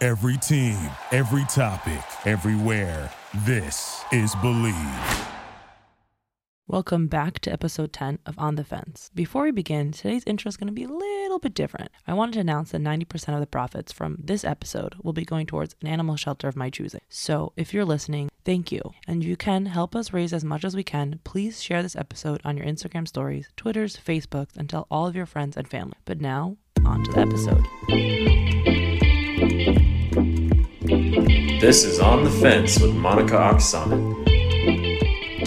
Every team, every topic, everywhere. This is Believe. Welcome back to episode 10 of On the Fence. Before we begin, today's intro is going to be a little bit different. I wanted to announce that 90% of the profits from this episode will be going towards an animal shelter of my choosing. So if you're listening, thank you. And you can help us raise as much as we can. Please share this episode on your Instagram stories, Twitters, Facebooks, and tell all of your friends and family. But now, on to the episode. This is On the Fence with Monica Aksamit.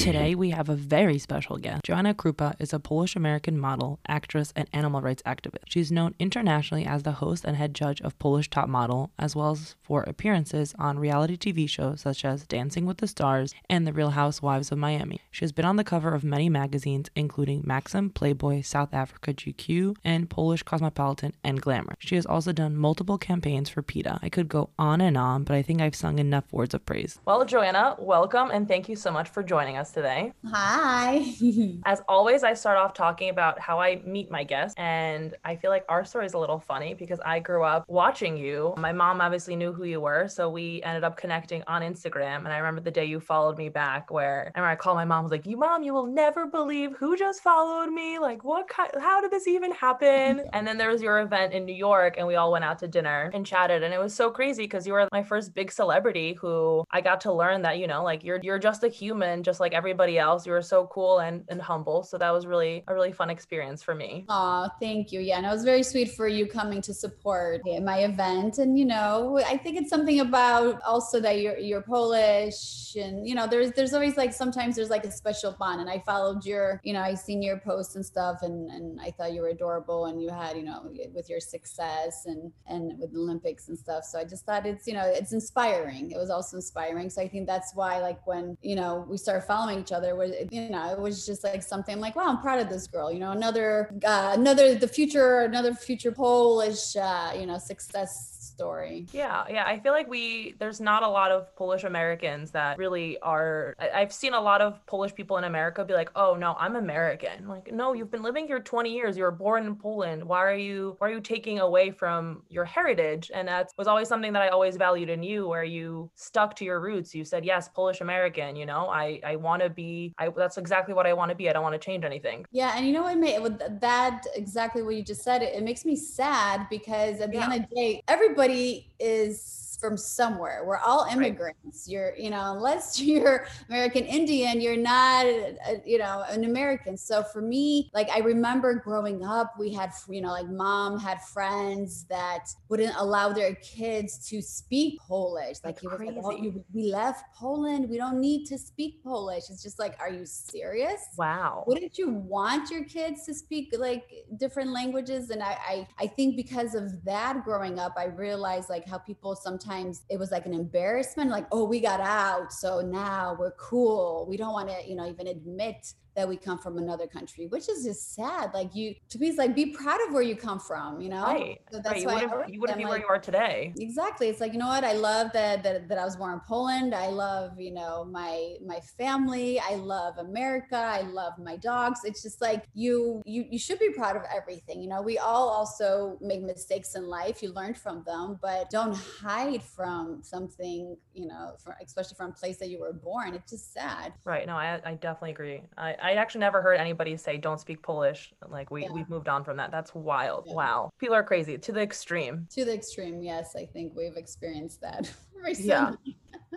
Today, we have a very special guest. Joanna Krupa is a Polish American model, actress, and animal rights activist. She's known internationally as the host and head judge of Polish Top Model, as well as for appearances on reality TV shows such as Dancing with the Stars and The Real Housewives of Miami. She has been on the cover of many magazines, including Maxim, Playboy, South Africa GQ, and Polish Cosmopolitan and Glamour. She has also done multiple campaigns for PETA. I could go on and on, but I think I've sung enough words of praise. Well, Joanna, welcome and thank you so much for joining us today. Hi. As always, I start off talking about how I meet my guests, and I feel like our story is a little funny because I grew up watching you. My mom obviously knew who you were, so we ended up connecting on Instagram. And I remember the day you followed me back, where I remember I called my mom, I was like, "You mom, you will never believe who just followed me. Like, what? Kind, how did this even happen?" and then there was your event in New York, and we all went out to dinner and chatted, and it was so crazy because you were my first big celebrity who I got to learn that you know, like you're you're just a human, just like everybody else. You were so cool and, and humble. So that was really a really fun experience for me. Oh, thank you. Yeah, and it was very sweet for you coming to support my event. And you know, I think it's something about also that you're you're Polish, and you know, there's there's always like sometimes there's like a special bond. And I followed your, you know, I seen your posts and stuff, and and I thought you were adorable, and you had, you know, with your success and and with the Olympics and stuff. So I just thought it's, you know, it's inspiring. It was also inspiring. So I think that's why, like when you know we started following each other, was you know, it was just like something like, wow, I'm proud of this girl. You know, another uh, another the future, another future Polish, uh, you know, success story. Yeah, yeah. I feel like we there's not a lot of Polish Americans that really are. I, have seen a lot of Polish people in America be like, "Oh no, I'm American." Like, no, you've been living here 20 years. You were born in Poland. Why are you Why are you taking away from your heritage? And that was always something that I always valued in you, where you stuck to your roots. You said, "Yes, Polish American." You know, I I want to be. I that's exactly what I want to be. I don't want to change anything. Yeah, and you know what made with that exactly what you just said. It, it makes me sad because at the yeah. end of the day, everybody is from somewhere. We're all immigrants. Right. You're, you know, unless you're American Indian, you're not, a, uh, you know, an American. So for me, like I remember growing up, we had, you know, like mom had friends that wouldn't allow their kids to speak Polish. Like he was like, oh, we left Poland. We don't need to speak Polish. It's just like, are you serious? Wow. Wouldn't you want your kids to speak like different languages? And I, I, I think because of that growing up, I realized like how people sometimes sometimes it was like an embarrassment, like, oh, we got out. So now we're cool. We don't want to, you know, even admit that we come from another country, which is just sad. Like you, to me, it's like be proud of where you come from. You know, right? So that's right. You why wouldn't, you wouldn't be like, where you are today. Exactly. It's like you know what? I love that, that that I was born in Poland. I love you know my my family. I love America. I love my dogs. It's just like you you you should be proud of everything. You know, we all also make mistakes in life. You learn from them, but don't hide from something. You know, for, especially from a place that you were born. It's just sad. Right. No, I I definitely agree. I I actually never heard anybody say don't speak Polish. Like we Yeah. we've moved on from that. That's wild. Yeah. Wow. People are crazy to the extreme. To the extreme, yes, I think we've experienced that recently. Yeah.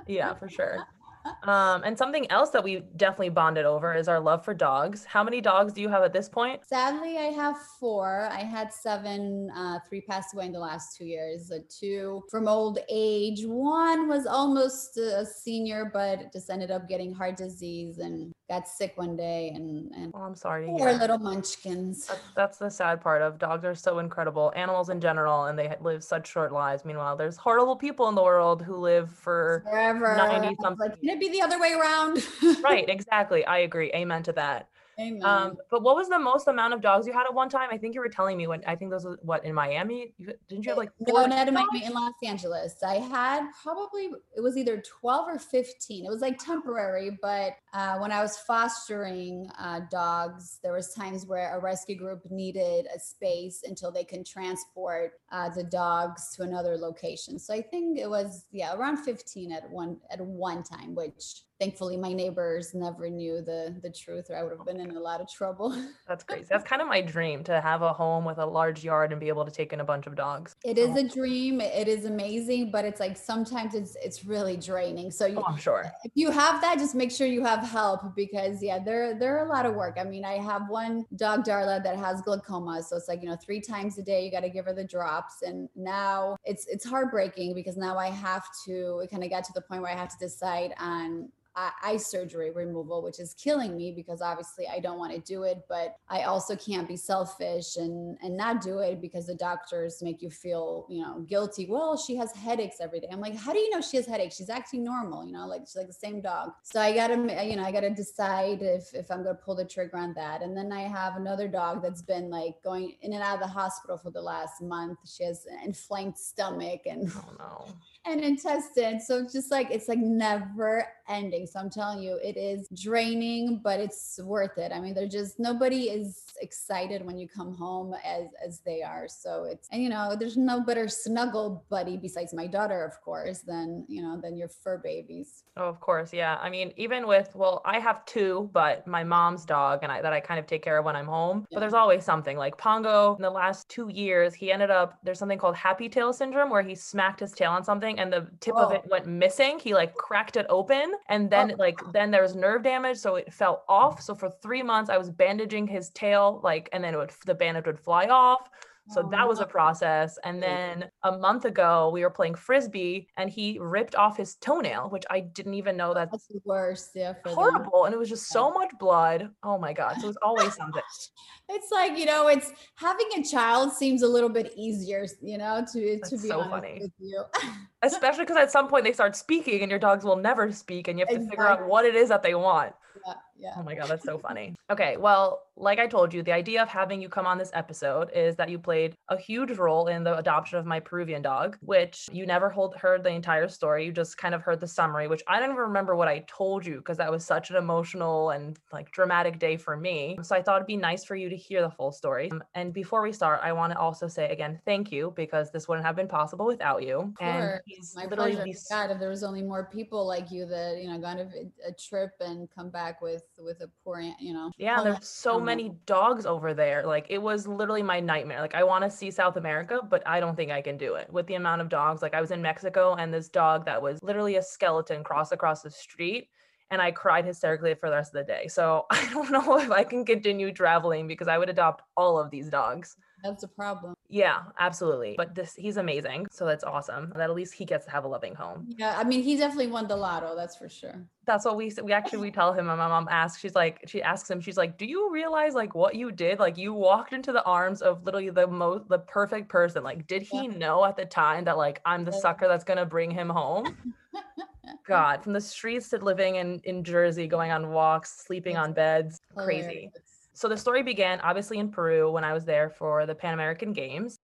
Yeah, for sure. Um, and something else that we definitely bonded over is our love for dogs. How many dogs do you have at this point? Sadly, I have four. I had seven. Uh, three passed away in the last two years. Uh, two from old age. One was almost a senior, but just ended up getting heart disease and got sick one day. And and Oh, I'm sorry poor hear. little munchkins. That's, that's the sad part of dogs are so incredible, animals in general, and they live such short lives. Meanwhile, there's horrible people in the world who live for Forever. 90 something. Like, it be the other way around? right. Exactly. I agree. Amen to that. Um, but what was the most amount of dogs you had at one time? I think you were telling me when I think those was what in Miami. You, didn't you have like no, not in? Miami, in Los Angeles. I had probably it was either 12 or 15. It was like temporary, but uh, when I was fostering uh, dogs, there was times where a rescue group needed a space until they can transport uh, the dogs to another location. So I think it was yeah around 15 at one at one time, which thankfully my neighbors never knew the the truth, or I would have been in a lot of trouble. That's crazy. That's kind of my dream to have a home with a large yard and be able to take in a bunch of dogs. It is a dream. It is amazing, but it's like sometimes it's it's really draining. So you, Oh, I'm sure. if you have that, just make sure you have help because yeah, they're they're a lot of work. I mean, I have one dog Darla that has glaucoma, so it's like you know three times a day you got to give her the drops, and now it's it's heartbreaking because now I have to. It kind of got to the point where I have to decide on eye eye surgery removal, which is killing me because obviously I don't want to do it, but I also can't be selfish and and not do it because the doctors make you feel, you know, guilty. Well, she has headaches every day. I'm like, how do you know she has headaches? She's acting normal, you know, like she's like the same dog. So I gotta, you know, I gotta decide if if I'm gonna pull the trigger on that. And then I have another dog that's been like going in and out of the hospital for the last month. She has an inflamed stomach and Oh no. and intestine. So it's just like it's like never ending. So I'm telling you, it is draining, but it's worth it. I mean, they're just nobody is excited when you come home as as they are. So it's and you know, there's no better snuggle buddy besides my daughter, of course, than you know, than your fur babies. Oh, of course. Yeah. I mean, even with, well, I have two, but my mom's dog and I, that I kind of take care of when I'm home. Yeah. But there's always something like Pongo in the last two years, he ended up, there's something called happy tail syndrome where he smacked his tail on something and the tip of Oh. it went missing. He like cracked it open and then Oh. like, then there was nerve damage. So it fell off. So for three months, I was bandaging his tail, like, and then it would, the bandage would fly off. So Oh, that was a process. And then a month ago, we were playing frisbee and he ripped off his toenail, which I didn't even know that That's the worst. Yeah. For them. horrible. And it was just so much blood. Oh my God. So it was always something. It's like, you know, it's having a child seems a little bit easier, you know, to to be so funny. with you. Especially because at some point they start speaking and your dogs will never speak and you have to figure out what it is that they want. yeah, yeah. Oh my God, that's so funny. Okay, well, like I told you, the idea of having you come on this episode is that you played a huge role in the adoption of my Peruvian dog, which you never hold, heard the entire story. You just kind of heard the summary, which I don't even remember what I told you because that was such an emotional and like dramatic day for me. So I thought it'd be nice for you to hear the full story. Um, And before we start, I want to also say again, thank you because this wouldn't have been possible without you. And course. he's My literally pleasure. the s- God, if there was only more people like you that you know gone to a- a trip and come back with with a poor, you know. Yeah, there's so animal. many dogs over there. Like it was literally my nightmare. Like I want to see South America, but I don't think I can do it with the amount of dogs. Like I was in Mexico and this dog that was literally a skeleton crossed across the street and I cried hysterically for the rest of the day. So I don't know if I can continue traveling because I would adopt all of these dogs. That's a problem. Yeah, absolutely. But this he's amazing. So that's awesome. That at least he gets to have a loving home. Yeah, I mean, he definitely won the lotto. That's for sure. that's what we we actually we tell him and my mom asks she's like she asks him she's like do you realize like what you did like you walked into the arms of literally the most the perfect person like did he know at the time that like i'm the Yeah. sucker that's gonna bring him home Mm-hmm. god from the streets to living in in jersey going on walks sleeping on beds crazy. so the story began obviously in peru when i was there for the pan american games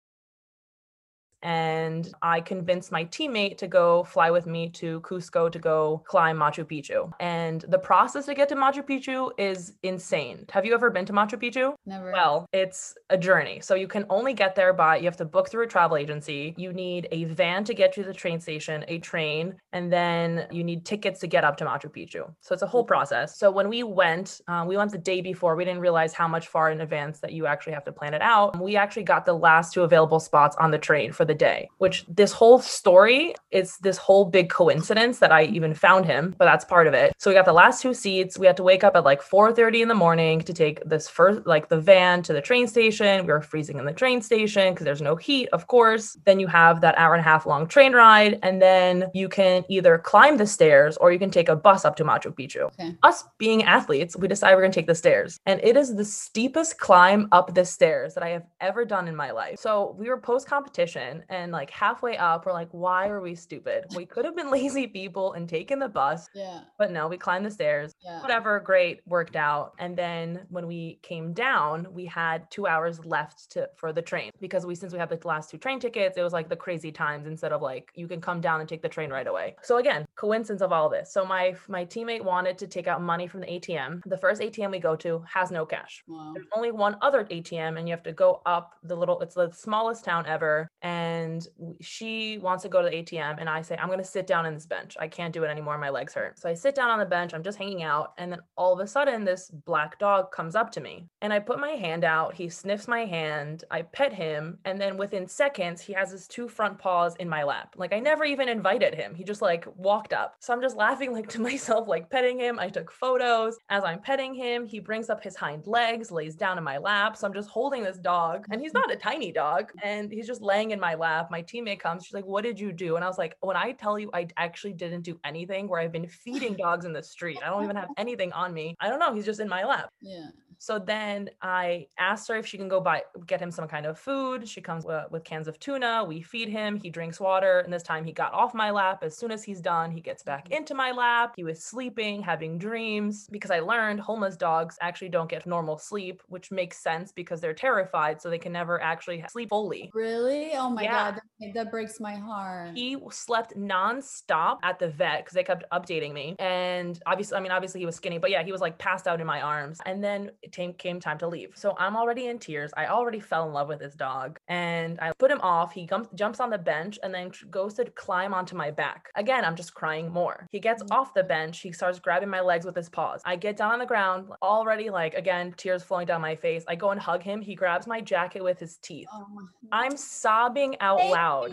and I convinced my teammate to go fly with me to Cusco to go climb Machu Picchu. And the process to get to Machu Picchu is insane. Have you ever been to Machu Picchu? Never. Well, it's a journey. So you can only get there by you have to book through a travel agency. You need a van to get to the train station, a train, and then you need tickets to get up to Machu Picchu. So it's a whole process. So when we went, um, we went the day before. We didn't realize how much far in advance that you actually have to plan it out. We actually got the last two available spots on the train for the day, which this whole story is this whole big coincidence that I even found him, but that's part of it. So we got the last two seats. We had to wake up at like 4:30 in the morning to take this first like the van to the train station. We were freezing in the train station because there's no heat, of course. Then you have that hour and a half long train ride and then you can either climb the stairs or you can take a bus up to Machu Picchu. Okay. Us being athletes, we decide we're going to take the stairs. And it is the steepest climb up the stairs that I have ever done in my life. So we were post competition and like halfway up, we're like, why are we stupid? We could have been lazy people and taken the bus, Yeah. but no, we climbed the stairs. Yeah. Whatever, great, worked out. And then when we came down, we had two hours left to for the train because we since we had the last two train tickets, it was like the crazy times instead of like you can come down and take the train right away. So again, coincidence of all this. So my my teammate wanted to take out money from the ATM. The first ATM we go to has no cash. Wow. There's only one other ATM, and you have to go up the little. It's the smallest town ever, and w- she wants to go to the ATM, and I say I'm gonna sit down in this bench. I can't do it anymore. My legs hurt. So I sit down on the bench. I'm just hanging out, and then all of a sudden, this black dog comes up to me, and I put my hand out. He sniffs my hand. I pet him, and then within seconds, he has his two front paws in my lap. Like I never even invited him. He just like walked up. So I'm just laughing like to myself, like petting him. I took photos. As I'm petting him, he brings up his hind legs, lays down in my lap. So I'm just holding this dog, and he's not a tiny dog, and he's just laying in my lap. My teammate comes. She's like, "What did you do?" And I was like, "When I tell you, I actually didn't do anything. Where I've been feeding dogs in the street. I don't even have anything on me. I don't know. He's just in my lap." Yeah. So then I asked her if she can go buy get him some kind of food. She comes with cans of tuna. We feed him. He drinks water. And this time he got off my lap. As soon as he's done, he gets back mm-hmm. into my lap. He was sleeping, having dreams because I learned homeless dogs actually don't get normal sleep, which makes sense because they're terrified, so they can never actually sleep fully. Really? Oh my Yeah. god, that, that breaks my heart. He slept nonstop at the vet because they kept updating me. And obviously, I mean, obviously he was skinny, but yeah, he was like passed out in my arms. And then came, came time to leave. So I'm already in tears. I already fell in love with this dog. And I put him off. He jumps on the bench and then goes to climb onto my back. Again, I'm just crying more. He gets off the bench. He starts grabbing my legs with his paws. I get down on the ground, already like, again, tears flowing down my face. I go and hug him. He grabs my jacket with his teeth. Oh I'm sobbing out Baby. loud.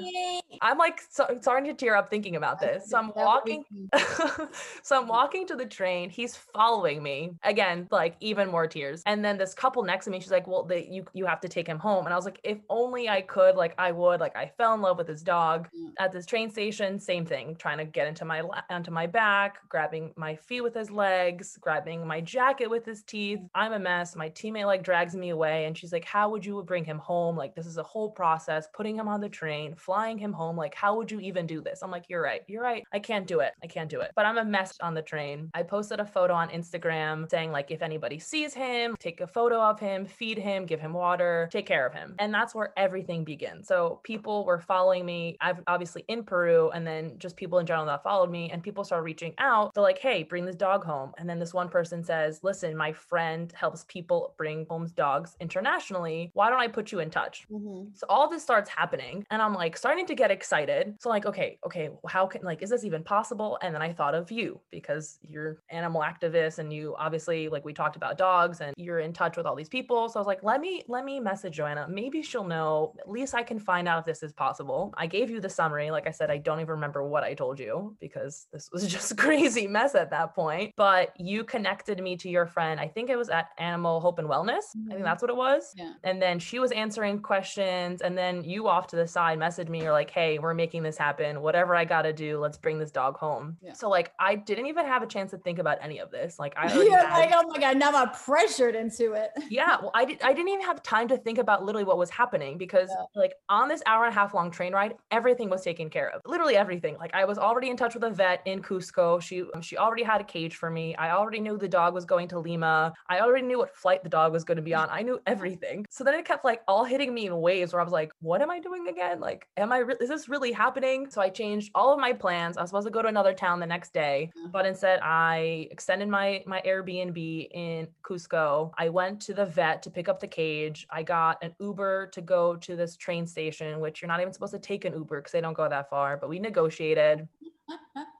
I'm like so, starting to tear up thinking about this. So I'm walking. so I'm walking to the train. He's following me again, like even more tears. And then this couple next to me, she's like, "Well, they, you you have to take him home." And I was like, "If only I could, like I would." Like I fell in love with his dog Yeah. at this train station. Same thing, trying to get into my onto my back, grabbing my feet with his legs, grabbing my jacket with his teeth. I'm a mess. My teammate like drags me away, and she's like, "How would you bring him home? Like this is a whole process. Putting him on the train, flying him home. Like how would you even do this?" I'm like, "You're right. You're right. I can't do it. I can't do it." But I'm a mess on the train. I posted a photo on Instagram saying like, if anybody sees him, take a photo of him, feed him, give him water, take care of him, and that's where everything begins. So people were following me. I've obviously in Peru, and then just people in general that followed me, and people started reaching out. They're like, "Hey, bring this dog home." And then this one person says, "Listen, my friend helps people bring home dogs internationally. Why don't I put you in touch?" Mhm. So all this starts happening, and I'm like starting to get excited. So like, okay, okay, how can like is this even possible? And then I thought of you because you're animal activist, and you obviously like we talked about dogs, and you're in touch with all these people. So I was like, let me let me message Joanna. Maybe she'll know. At least I can find out if this is possible. I gave you the summary. Like I said, I don't even remember what I told you because this was just a crazy mess at that point. But you connected me to your friend. I think it was at Animal Hope and Wellness. I think Mhm. that's what it was. Yeah. And then she was answering questions. And then you off to the side messaged me. You're like, hey, we're making this happen. Whatever I got to do, let's bring this dog home. Yeah. So, like, I didn't even have a chance to think about any of this. Like, I You're had- like, oh my god, now I'm pressured into it. yeah well i did i didn't even have time to think about literally what was happening because Yeah. like on this hour and a half long train ride everything was taken care of literally everything. Like i was already in touch with a vet in cusco. She um, she already had a cage for me. I already knew the dog was going to lima. I already knew what flight the dog was going to be on. I knew everything. So then it kept like all hitting me in waves where i was like what am i doing again? Like am i re- is this really happening? So i changed all of my plans. I was supposed to go to another town the next day but instead i extended my my airbnb in cusco i went to the vet to pick up the cage. I got an uber to go to this train station which you're not even supposed to take an uber because they don't go that far but we negotiated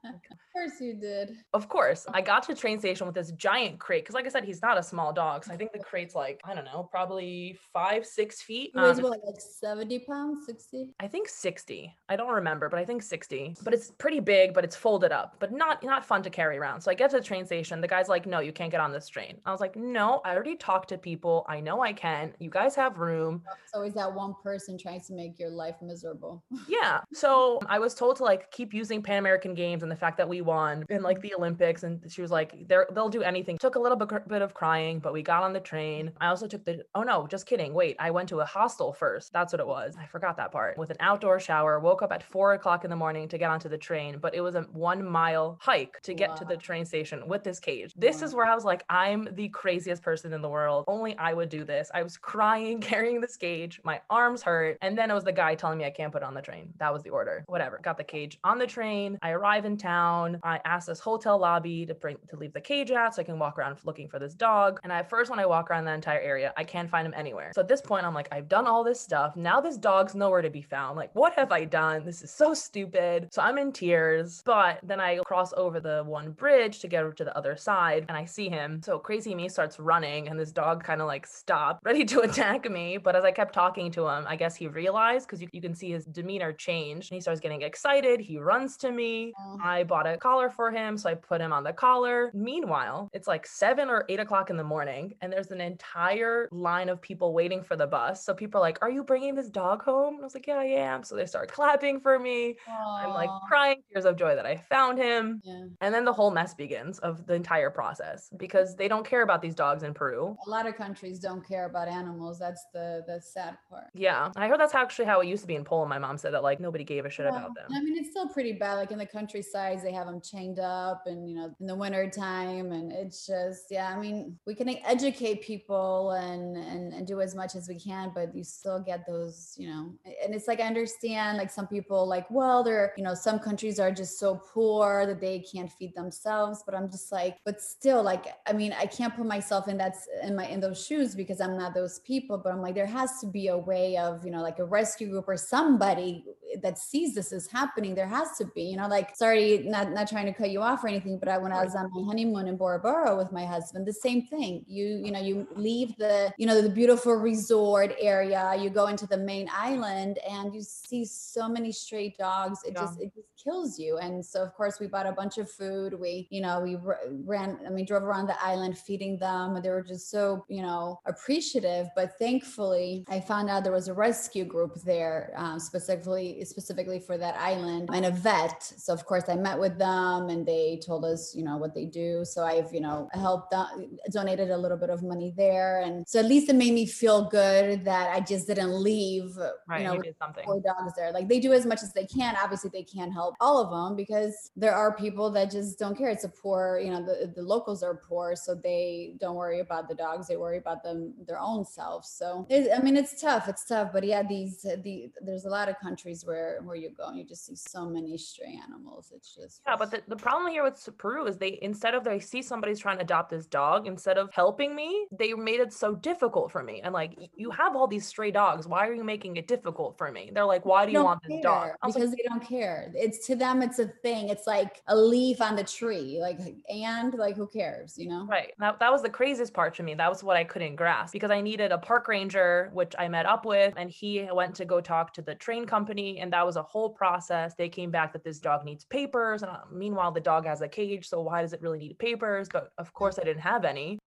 of course you did. of course i got to the train station with this giant crate because like i said he's not a small dog so i think the crate's like i don't know probably five six feet It weighs Um, what, like 70 pounds, 60? I think 60. I don't remember, but I think 60. But it's pretty big, but it's folded up, but not not fun to carry around. So I get to the train station. The guy's like, "No, you can't get on this train." I was like, "No, I already talked to people. I know I can. You guys have room." It's always that one person trying to make your life miserable. Yeah. So I was told to like keep using Pan American Games and the fact that we won in like the Olympics. And she was like, they'll do anything. Took a little bit, bit of crying, but we got on the train. I also took the, oh no, just kidding. Wait, I went to a hostel first. That's what it was. I forgot that part. With an outdoor shower, woke up at four o'clock in the morning to get onto the train, but it was a one mile hike to get to the train station with this cage. This is where I was like, I'm the craziest person in the world. Only I would do this. I was crying, carrying this cage. My arms hurt. And then it was the guy telling me I can't put it on the train. That was the order. Whatever. Got the cage on the train. I in town. I asked this hotel lobby to bring to leave the cage out so I can walk around looking for this dog. And at first, when I walk around the entire area, I can't find him anywhere. So at this point, I'm like, I've done all this stuff. Now this dog's nowhere to be found. Like, what have I done? This is so stupid. So I'm in tears. But then I cross over the one bridge to get over to the other side and I see him. So crazy me starts running and this dog kind of like stopped, ready to attack me. But as I kept talking to him, I guess he realized because you, you can see his demeanor change and he starts getting excited. He runs to me. I bought a collar for him. So I put him on the collar. Meanwhile, it's like seven or eight o'clock in the morning and there's an entire line of people waiting for the bus. So people are like, Are you bringing this dog home? And I was like, Yeah, I am. So they start clapping for me. I'm like crying tears of joy that I found him. Yeah. And then the whole mess begins of the entire process because they don't care about these dogs in Peru. A lot of countries don't care about animals. That's the the sad part. Yeah. I heard that's actually how it used to be in Poland. My mom said that like nobody gave a shit Yeah, about them. I mean, it's still pretty bad. Like in the countryside, they have them chained up, and you know, in the winter time, and it's just, yeah. I mean, we can educate people and and and do as much as we can, but you still get those, you know. And it's like I understand, like some people, like, well, they're, you know, some countries are just so poor that they can't feed themselves. But I'm just like, but still, like, I mean, I can't put myself in that's in my in those shoes because I'm not those people. But I'm like, there has to be a way of, you know, like a rescue group or somebody that sees this is happening. There has to be, you know, like sorry, not not trying to cut you off or anything, but I when I was on my honeymoon in Bora Bora with my husband, the same thing. You you know you leave the you know the beautiful resort area, you go into the main island, and you see so many stray dogs. It Yeah. just it just kills you. And so of course we bought a bunch of food. We you know we ran. I mean drove around the island feeding them, they were just so you know appreciative. But thankfully, I found out there was a rescue group there um, specifically specifically for that island and a vet. So of course I met with them, and they told us you know what they do. So I've you know helped them, donated a little bit of money there, and so at least it made me feel good that I just didn't leave. Right. You You, know, did something. poor dogs there. Like they do as much as they can. Obviously, they can't help all of them because there are people that just don't care. It's a poor, you know, the, the locals are poor, so they don't worry about the dogs. They worry about them their own selves. So it, I mean, it's tough. It's tough. But yeah, these the there's a lot of countries where where you go and you just see so many stray animals. It's just Yeah, but the, the problem here with Peru is they instead of they see somebody's trying to adopt this dog, instead of helping me, they made it so difficult for me. And like, you mm-hmm. have all these stray dogs. Why are you making it difficult for me? They're like, why do you want this dog? care was like, because they don't care. It's to them, it's a thing. It's like a leaf on the tree. Like and like who cares, you know? Right. That, that was the craziest part to me. That was what I couldn't grasp because I needed a park ranger, which I met up with, and he went to go talk to the train company. And that was a whole process. They came back that this dog needs papers. And uh, meanwhile, the dog has a cage. So why does it really need papers? But of course, I didn't have any.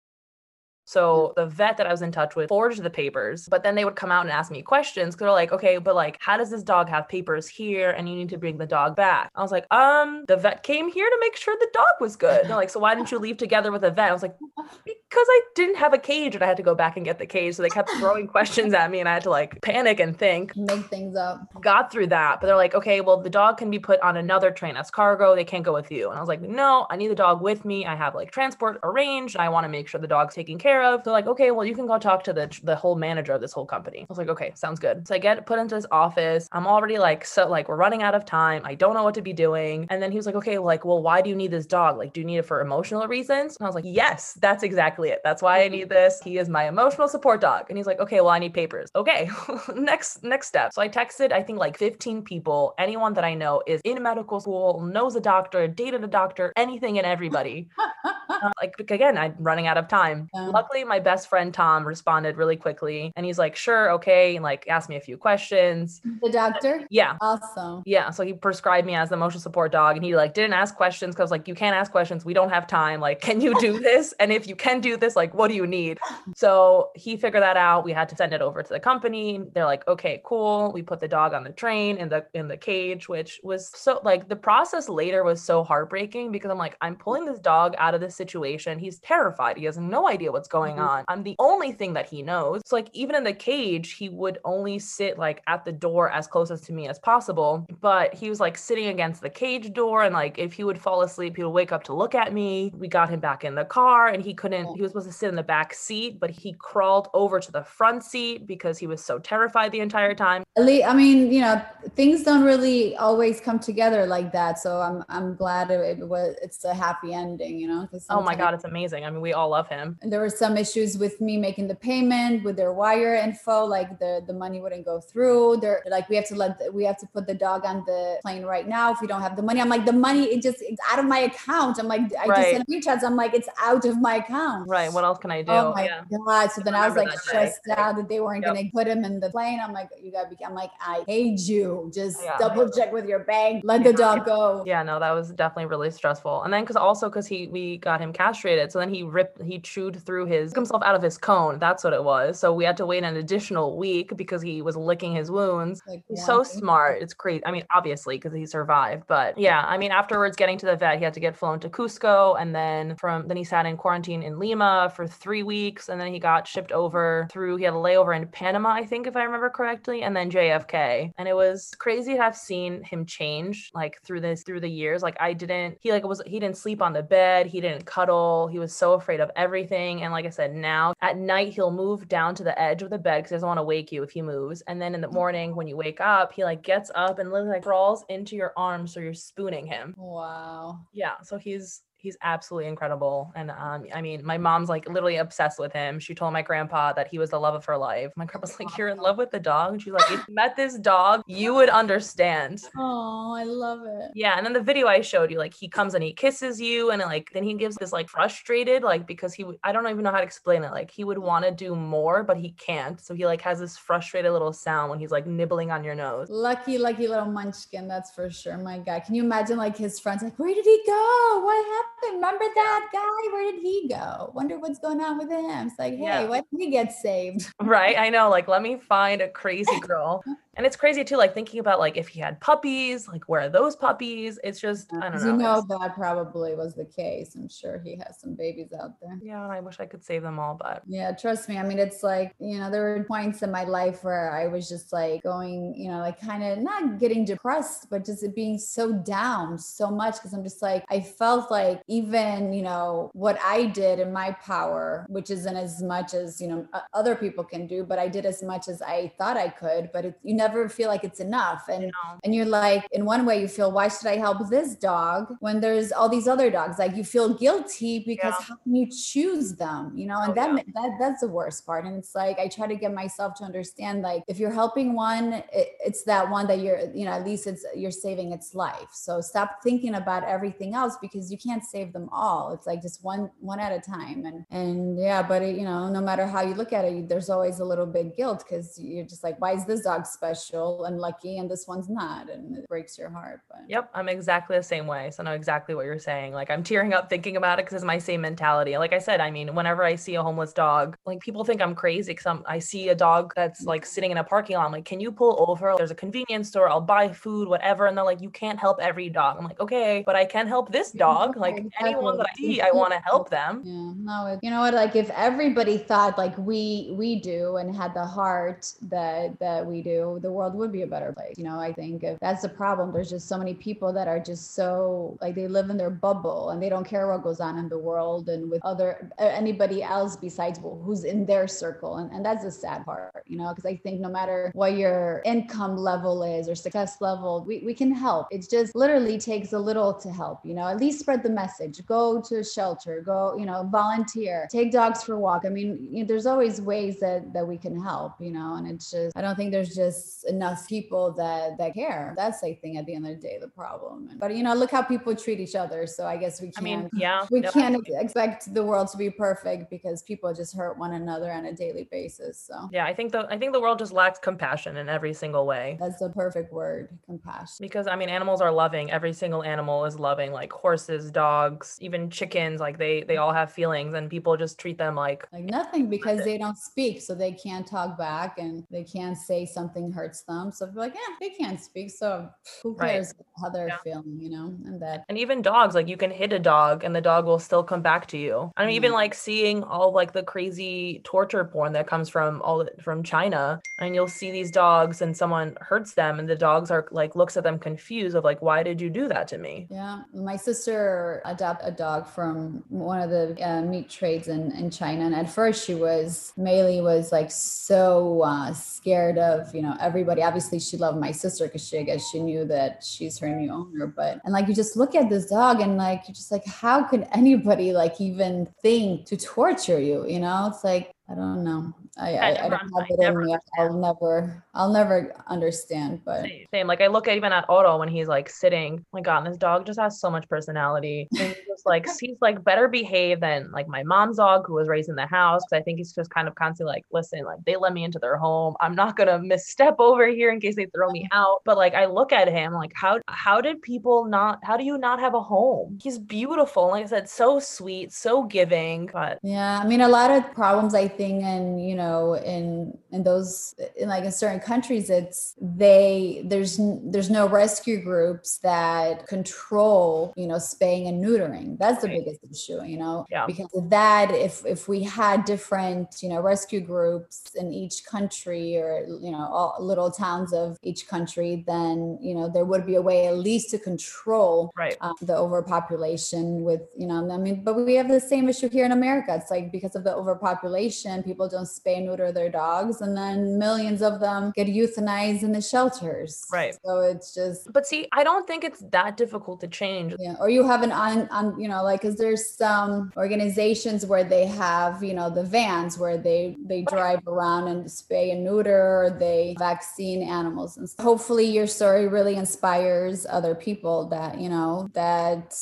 So the vet that I was in touch with forged the papers, but then they would come out and ask me questions. Cause they're like, okay, but like, how does this dog have papers here? And you need to bring the dog back. I was like, um, the vet came here to make sure the dog was good. They're like, so why didn't you leave together with a vet? I was like, because I didn't have a cage and I had to go back and get the cage. So they kept throwing questions at me and I had to like panic and think. Make things up. Got through that. But they're like, okay, well, the dog can be put on another train as cargo. They can't go with you. And I was like, no, I need the dog with me. I have like transport arranged. I want to make sure the dog's taken care of. They're like, okay, well, you can go talk to the, the whole manager of this whole company. I was like, okay, sounds good. So I get put into his office. I'm already like, so like, we're running out of time. I don't know what to be doing. And then he was like, okay, like, well, why do you need this dog? Like, do you need it for emotional reasons? And I was like, yes, that's exactly it. That's why I need this. He is my emotional support dog. And he's like, okay, well, I need papers. Okay, next next step. So I texted, I think like 15 people, anyone that I know is in medical school, knows a doctor, dated a doctor, anything and everybody. uh, like again, I'm running out of time. Yeah. Luckily, my best friend Tom responded really quickly, and he's like, sure, okay, and like asked me a few questions. The doctor? Yeah, Awesome. yeah, so he prescribed me as the emotional support dog, and he like didn't ask questions because like you can't ask questions. We don't have time. Like, can you do this? And if you can do this, like, what do you need? So he figured that out. We had to send it over to the company. They're like, okay, cool. We put the dog on the train in the in the cage, which was so like the process later was so heartbreaking because I'm like, I'm pulling this dog out of this situation. He's terrified. He has no idea what's going Mhm. on. I'm the only thing that he knows. So like even in the cage, he would only sit like at the door as close as to me as possible. But he was like sitting against the cage door and like if he would fall asleep, he would wake up to look at me. We got him back in the car and he couldn't, he was supposed to sit in the back seat, but he crawled over to the front seat because he was so terrified the entire time. I mean, you know, things don't really always come together like that. So I'm I'm glad it, was it's a happy ending, you know. Oh my God, it's amazing. I mean, we all love him. and there were some issues with me making the payment with their wire info like the the money wouldn't go through they're like we have to let the, we have to put the dog on the plane right now if we don't have the money i'm like the money it just it's out of my account i'm like i Right. just sent screenshots i'm like it's out of my account Right. What else can I do? Oh my yeah. god! So then I was like that day. stressed out that they weren't Yep. gonna put him in the plane. I'm like, you gotta be. I'm like, I hate you. Just Yeah. double check with your bank. Let the dog go. Yeah, no, that was definitely really stressful. And then because also because he we got him castrated, so then he ripped he chewed through his himself out of his cone. That's what it was. So we had to wait an additional week because he was licking his wounds. Like, He's so smart. It's crazy. I mean, obviously because he survived, but yeah, I mean afterwards getting to the vet, he had to get flown to Cusco, and then from then he sat in quarantine in Lima for three weeks, and then he got shipped over through. He had a layover in Panama, I think, if I remember correctly, and then JFK. And it was crazy to have seen him change like through this through the years. Like I didn't. He like was he didn't sleep on the bed. He didn't cuddle. He was so afraid of everything. And like I said, now at night he'll move down to the edge of the bed because he doesn't want to wake you if he moves. And then in the mm-hmm. morning when you wake up, he like gets up and literally like crawls into your arms so you're spooning him. Wow. Yeah, so he's he's absolutely incredible. And um, I mean, my mom's like literally obsessed with him. She told my grandpa that he was the love of her life. My grandpa's like, You're in love with the dog? And she's like, If you met this dog, you would understand. Oh, I love it. Yeah, and then the video I showed you, like he comes and he kisses you, and like then he gives this like frustrated, like because he, I don't even know how to explain it. Like he would want to do more, but he can't. So he like has this frustrated little sound when he's like nibbling on your nose. Lucky, lucky little munchkin, that's for sure. My God. Can you imagine like his friends like, where did he go? What happened? Remember that guy? Where did he go? Wonder what's going on with him. It's like, hey, Yeah. why did he get saved? Right? I know. Like, let me find a crazy girl. And it's crazy too, like thinking about like if he had puppies, like where are those puppies? It's just, I don't know. You know that probably was the case. I'm sure he has some babies out there. yeah, and I wish I could save them all, but Yeah, trust me. I mean, it's like, you know, there were points in my life where I was just like going, you know, like kind of not getting depressed, but just it being so down so much because I'm just like, I felt like even, you know, what I did in my power, which isn't as much as, you know, other people can do, but I did as much as I thought I could, but it, you never feel like it's enough. And and you're like, in one way, you feel, why should I help this dog when there's all these other dogs? Like you feel guilty because Yeah. how can you choose them? You know, and Oh, that, yeah. that that's the worst part. And it's like I try to get myself to understand, like if you're helping one, it, it's that one that you're, you know, at least it's you're saving its life. So stop thinking about everything else because you can't save them all. It's like just one one at a time. And and yeah, but it, you know, no matter how you look at it, there's always a little bit guilt because you're just like, why is this dog special? Special and lucky and this one's not and it breaks your heart but Yep, I'm exactly the same way. So I know exactly what you're saying. Like I'm tearing up thinking about it because it's my same mentality. Like I said, I mean, whenever I see a homeless dog, like people think I'm crazy because I see a dog that's like sitting in a parking lot. I'm like, can you pull over? There's a convenience store. I'll buy food, whatever. And they're like, you can't help every dog. I'm like, okay, but I can help this dog. Like anyone that I see, I want to help them. Yeah, no, it, you know what? Like if everybody thought like we we do and had the heart that that we do, the world would be a better place. You know, I think if that's the problem, there's just so many people that are just so like they live in their bubble and they don't care what goes on in the world and with other anybody else besides who's in their circle. And, and that's the sad part, you know, because I think no matter what your income level is or success level, we, we can help. It just literally takes a little to help, you know, at least spread the message. Go to a shelter, go, you know, volunteer, take dogs for a walk. I mean, you know, there's always ways that that we can help, you know, and it's just I don't think there's just enough people that that care. That's I think at the end of the day the problem. But you know, look how people treat each other. So I guess we can't. I mean, yeah, we can't expect the world to be perfect because people just hurt one another on a daily basis. So yeah, I think the I think the world just lacks compassion in every single way. That's the perfect word, compassion. Because I mean, animals are loving. Every single animal is loving. Like horses, dogs, even chickens. Like they they all have feelings, and people just treat them like like nothing because they don't speak, so they can't talk back, and they can't say something hurts them. So like, yeah, they can't speak, so who cares right. how they're yeah. feeling, you know? And that and even dogs, like you can hit a dog, and the dog will still come back to you. I'm mm-hmm. even like seeing all like the crazy torture porn that comes from all from China, and you'll see these dogs, and someone hurts them, and the dogs are like looks at them confused of like, why did you do that to me? Yeah, my sister adopted a dog from one of the uh, meat trades in in China, and at first she was Maylee was like so uh, scared of you know everybody. Obviously, she loved my sister because she I guess she knew that she's her new owner. But and like you just look at this dog and like you're just like, how could anybody like even think to torture you? You know, it's like I don't know. I, I, I, don't have it in me. I'll never, I'll never understand. But same, same, Like I look at even at Otto when he's like sitting. Oh my God, this dog just has so much personality. And he's just like he's like better behaved than like my mom's dog who was raised in the house. Because I think he's just kind of constantly like, listen, like they let me into their home. I'm not gonna misstep over here in case they throw me out. But like I look at him like how how did people not? How do you not have a home? He's beautiful. Like I said, so sweet, so giving. But yeah, I mean, a lot of problems I think, and you know know in in those in like in certain countries it's they there's there's no rescue groups that control you know spaying and neutering that's the right. biggest issue you know yeah. because of that if if we had different you know rescue groups in each country or you know all little towns of each country then you know there would be a way at least to control right. um, the overpopulation with you know i mean but we have the same issue here in america it's like because of the overpopulation people don't spay spay and neuter their dogs and then millions of them get euthanized in the shelters. Right. So it's just but see i don't think it's that difficult to change. Yeah or you have an on, on you know like is there some organizations where they have you know the vans where they they drive around and spay and neuter or they vaccine animals and hopefully your story really inspires other people that you know that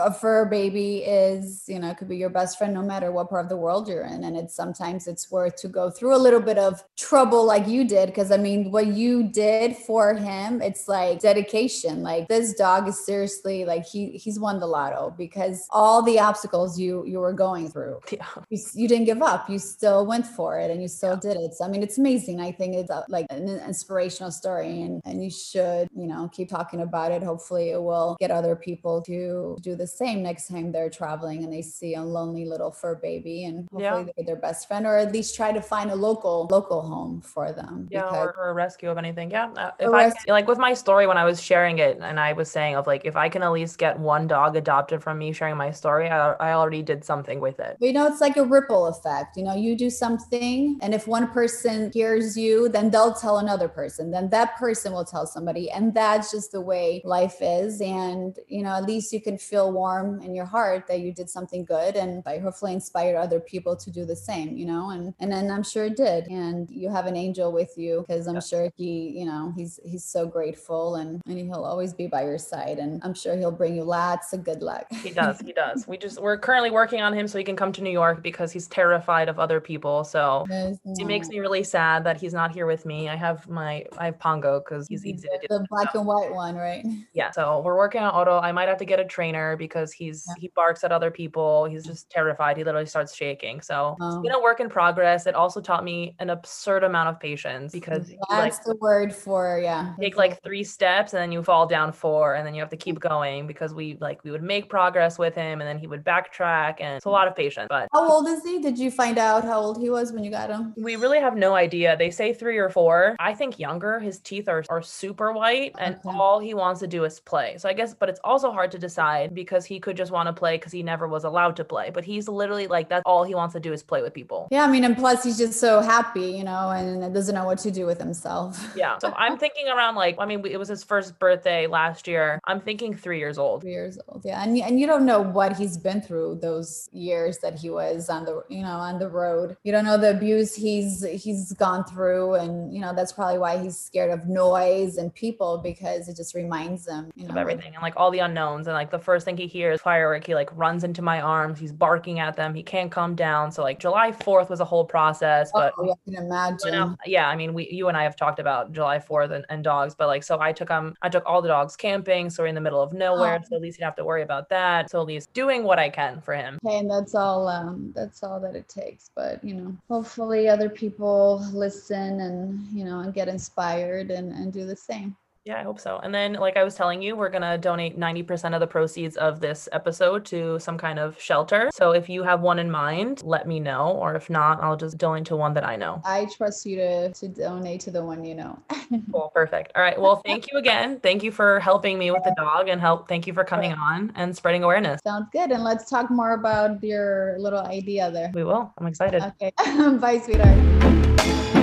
a fur baby is you know could be your best friend no matter what part of the world you're in. And it's sometimes it's worth to go through a little bit of trouble like you did because i mean what you did for him it's like dedication like this dog is seriously like he he's won the lotto because all the obstacles you you were going through yeah. you, you didn't give up you still went for it and you still yeah. did it so i mean it's amazing i think it's a, like an inspirational story and and you should you know keep talking about it hopefully it will get other people to do the same next time they're traveling and they see a lonely little fur baby and hopefully yeah. they're their best friend or at least try to find a local local home for them. Yeah, or, or, a rescue of anything. Yeah, uh, if I like with my story when I was sharing it, and I was saying of like if I can at least get one dog adopted from me sharing my story, I, I already did something with it. But, you know, it's like a ripple effect. You know, you do something, and if one person hears you, then they'll tell another person, then that person will tell somebody, and that's just the way life is. And you know, at least you can feel warm in your heart that you did something good, and I hopefully inspired other people to do the same. You know, and and then I'm sure it did. And you have an angel with you because I'm yeah. sure he, you know, he's he's so grateful and, and he'll always be by your side. And I'm sure he'll bring you lots of good luck. He does. He does. We just we're currently working on him so he can come to New York because he's terrified of other people. So it makes me really sad that he's not here with me. I have my I have Pongo because he's mm-hmm. easy to do. the black and white one, right? Yeah. So we're working on Otto. I might have to get a trainer because he's Yeah. he barks at other people. He's just terrified. He literally starts shaking. So Oh. it's been a work in progress. It also taught me an absurd amount of patience because you like That's the word for yeah. take like three steps and then you fall down four and then you have to keep going because we like we would make progress with him and then he would backtrack and it's a lot of patience but How old is he? Did you find out how old he was when you got him? we really have no idea they say three or four i think younger his teeth are, are super white and Okay. all he wants to do is play so i guess but it's also hard to decide because he could just want to play because he never was allowed to play but he's literally like that's all he wants to do is play with people Yeah, I mean, and plus he's just so happy, you know, and doesn't know what to do with himself. yeah. So i'm thinking around like i mean it was his first birthday last year. I'm thinking three years old. Three years old, yeah, and and you don't know what he's been through those years that he was on the you know on the road. You don't know the abuse he's he's gone through, and you know that's probably why he's scared of noise and people because it just reminds him you know of everything and like all the unknowns. And like the first thing he hears firework. He like runs into my arms. He's barking at them. He can't calm down. So like july 4th was a whole process but oh, I can you imagine. yeah i mean we you and i have talked about july 4th and, and dogs but like so i took um i took all the dogs camping so we're in the middle of nowhere Oh. so at least you don't have to worry about that so at least doing what i can for him Okay, and that's all. Um, that's all that it takes. But you know, hopefully, other people listen and you know and get inspired and and do the same. Yeah, I hope so. And then, like I was telling you, we're going to donate 90% of the proceeds of this episode to some kind of shelter. So if you have one in mind, let me know. Or if not, I'll just donate to one that I know. I trust you to to donate to the one you know. Cool. Perfect. All right. Well, thank you again. Thank you for helping me with the dog and help. Thank you for coming on and spreading awareness. Sounds good. And let's talk more about your little idea there. We will. I'm excited. Okay. Bye, sweetheart.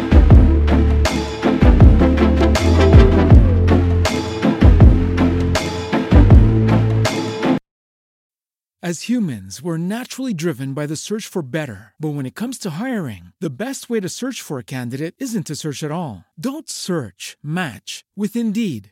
As humans, we're naturally driven by the search for better. But when it comes to hiring, the best way to search for a candidate isn't to search at all. Don't search, match with Indeed.